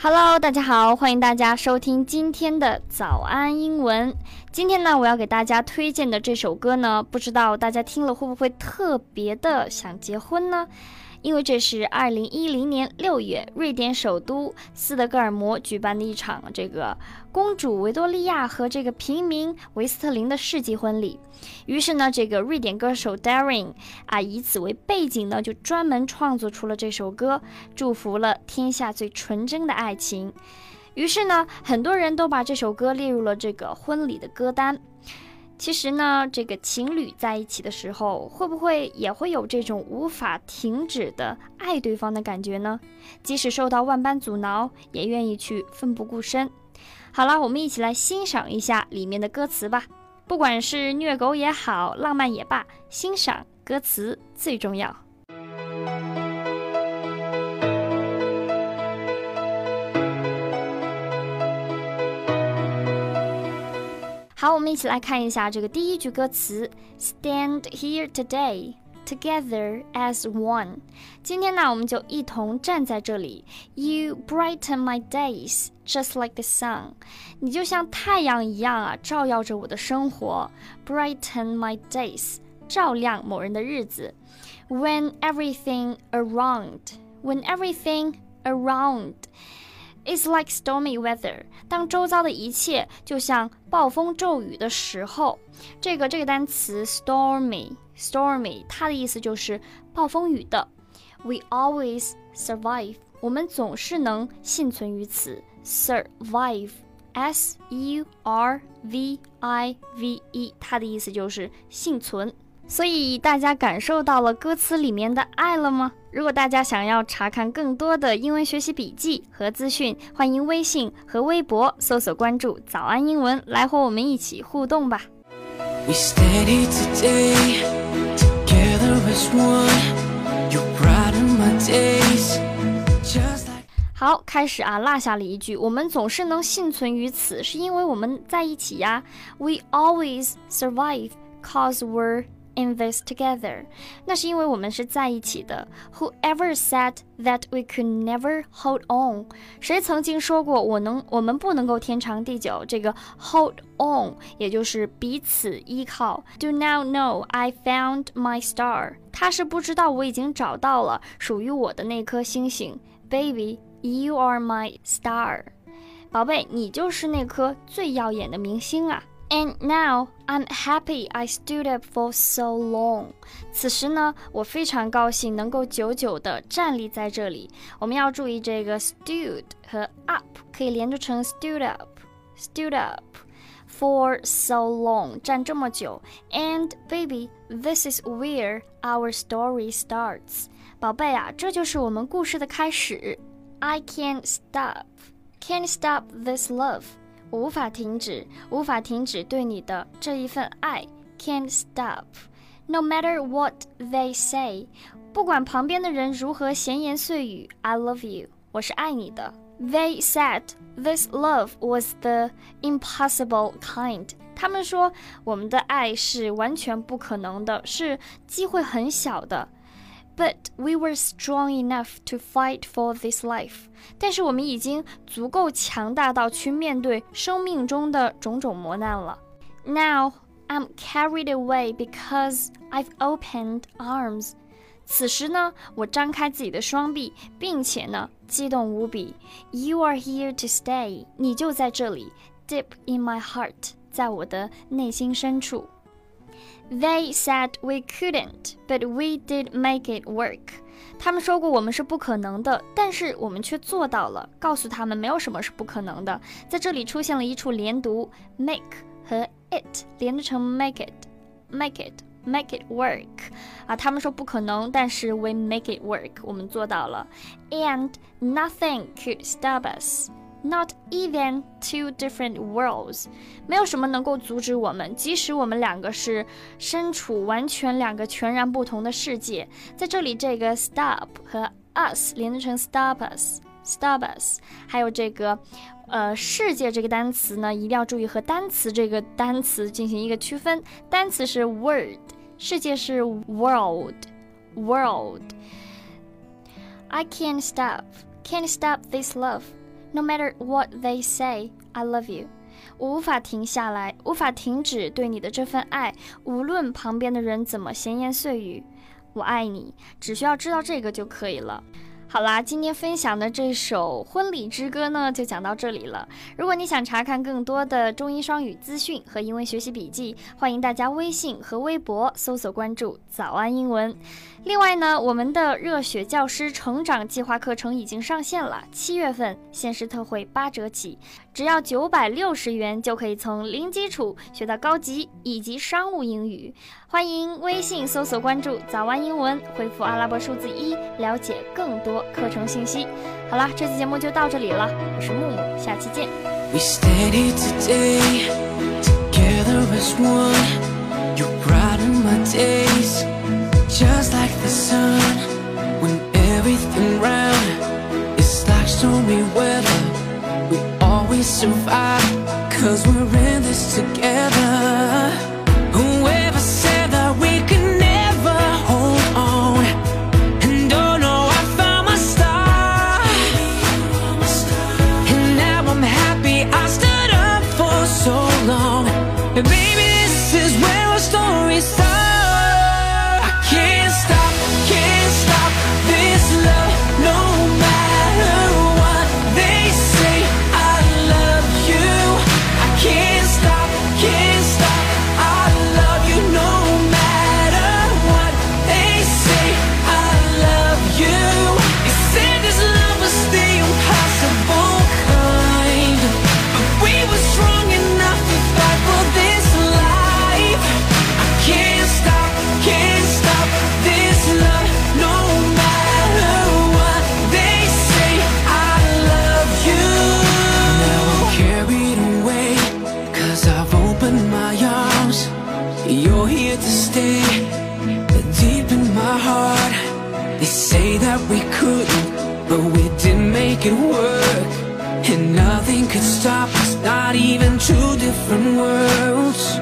Hello，大家好，欢迎大家收听今天的早安英文。今天呢，我要给大家推荐的这首歌呢，不知道大家听了会不会特别的想结婚呢？因为这是二零一零年六月，瑞典首都斯德哥尔摩举办的一场这个公主维多利亚和这个平民维斯特林的世纪婚礼。于是呢，这个瑞典歌手 Darin 啊，以此为背景呢，就专门创作出了这首歌，祝福了天下最纯真的爱情。于是呢，很多人都把这首歌列入了这个婚礼的歌单。其实呢，这个情侣在一起的时候，会不会也会有这种无法停止的爱对方的感觉呢？即使受到万般阻挠，也愿意去奋不顾身。好了，我们一起来欣赏一下里面的歌词吧。不管是虐狗也好，浪漫也罢，欣赏歌词最重要。好，我们一起来看一下这个第一句歌词：Stand here today, together as one。今天呢，我们就一同站在这里。You brighten my days just like the sun。你就像太阳一样啊，照耀着我的生活。Brighten my days，照亮某人的日子。When everything around, when everything around。 It's like stormy weather。当周遭的一切就像暴风骤雨的时候，这个这个单词 stormy，stormy，它的意思就是暴风雨的。We always survive。我们总是能幸存于此。Survive，s u r v i v e，它的意思就是幸存。所以大家感受到了歌词里面的爱了吗？如果大家想要查看更多的英文学习笔记和资讯，欢迎微信和微博搜索关注“早安英文”，来和我们一起互动吧。We today, as one. My days, just like... 好，开始啊！落下了一句，我们总是能幸存于此，是因为我们在一起呀。We always survive cause we're in this together，那是因为我们是在一起的。Whoever said that we could never hold on？谁曾经说过我能我们不能够天长地久？这个 hold on 也就是彼此依靠。Do now know I found my star？他是不知道我已经找到了属于我的那颗星星。Baby，you are my star。宝贝，你就是那颗最耀眼的明星啊 ！And now I'm happy I stood up for so long。此时呢，我非常高兴能够久久的站立在这里。我们要注意这个 stood 和 up 可以连读成 stood up，stood up for so long，站这么久。And baby, this is where our story starts。宝贝啊，这就是我们故事的开始。I can't stop, can't stop this love。 无法停止，无法停止对你的这一份爱，can't stop。No matter what they say，不管旁边的人如何闲言碎语，I love you，我是爱你的。They said this love was the impossible kind。他们说我们的爱是完全不可能的，是机会很小的。But we were strong enough to fight for this life。但是我们已经足够强大到去面对生命中的种种磨难了。Now I'm carried away because I've opened arms。此时呢，我张开自己的双臂，并且呢，激动无比。You are here to stay。你就在这里，deep in my heart，在我的内心深处。 They said we couldn't, but we did make it work. 他们说过我们是不可能的，但是我们却做到了。告诉他们没有什么是不可能的。在这里出现了一处连读，make 和 it 连读成 make it，make it，make it work。啊，他们说不可能，但是 we make it work，我们做到了。And nothing could stop us. Not even two different worlds，没有什么能够阻止我们，即使我们两个是身处完全两个全然不同的世界。在这里，这个 stop 和 us 连读成 stop us，stop us。还有这个，呃，世界这个单词呢，一定要注意和单词这个单词进行一个区分。单词是 word，世界是 world，world。I can't stop，can't stop this love。 No matter what they say, I love you。我无法停下来，无法停止对你的这份爱，无论旁边的人怎么闲言碎语，我爱你，只需要知道这个就可以了。好啦，今天分享的这首《婚礼之歌》呢，就讲到这里了。如果你想查看更多的中英双语资讯和英文学习笔记，欢迎大家微信和微博搜索关注“早安英文”。另外呢，我们的热血教师成长计划课程已经上线了，七月份限时特惠八折起，只要九百六十元就可以从零基础学到高级以及商务英语。欢迎微信搜索关注“早安英文”，回复阿拉伯数字一，了解更多课程信息。好啦，这期节目就到这里了，我是木木，下期见。We stand here today, together as one. You brighten my days, just like the sun. When everything round is like stormy weather, we always survive, cause we're in this together. And baby, this is where our story starts. Couldn't, but we did make it work. And nothing could stop us, not even two different worlds.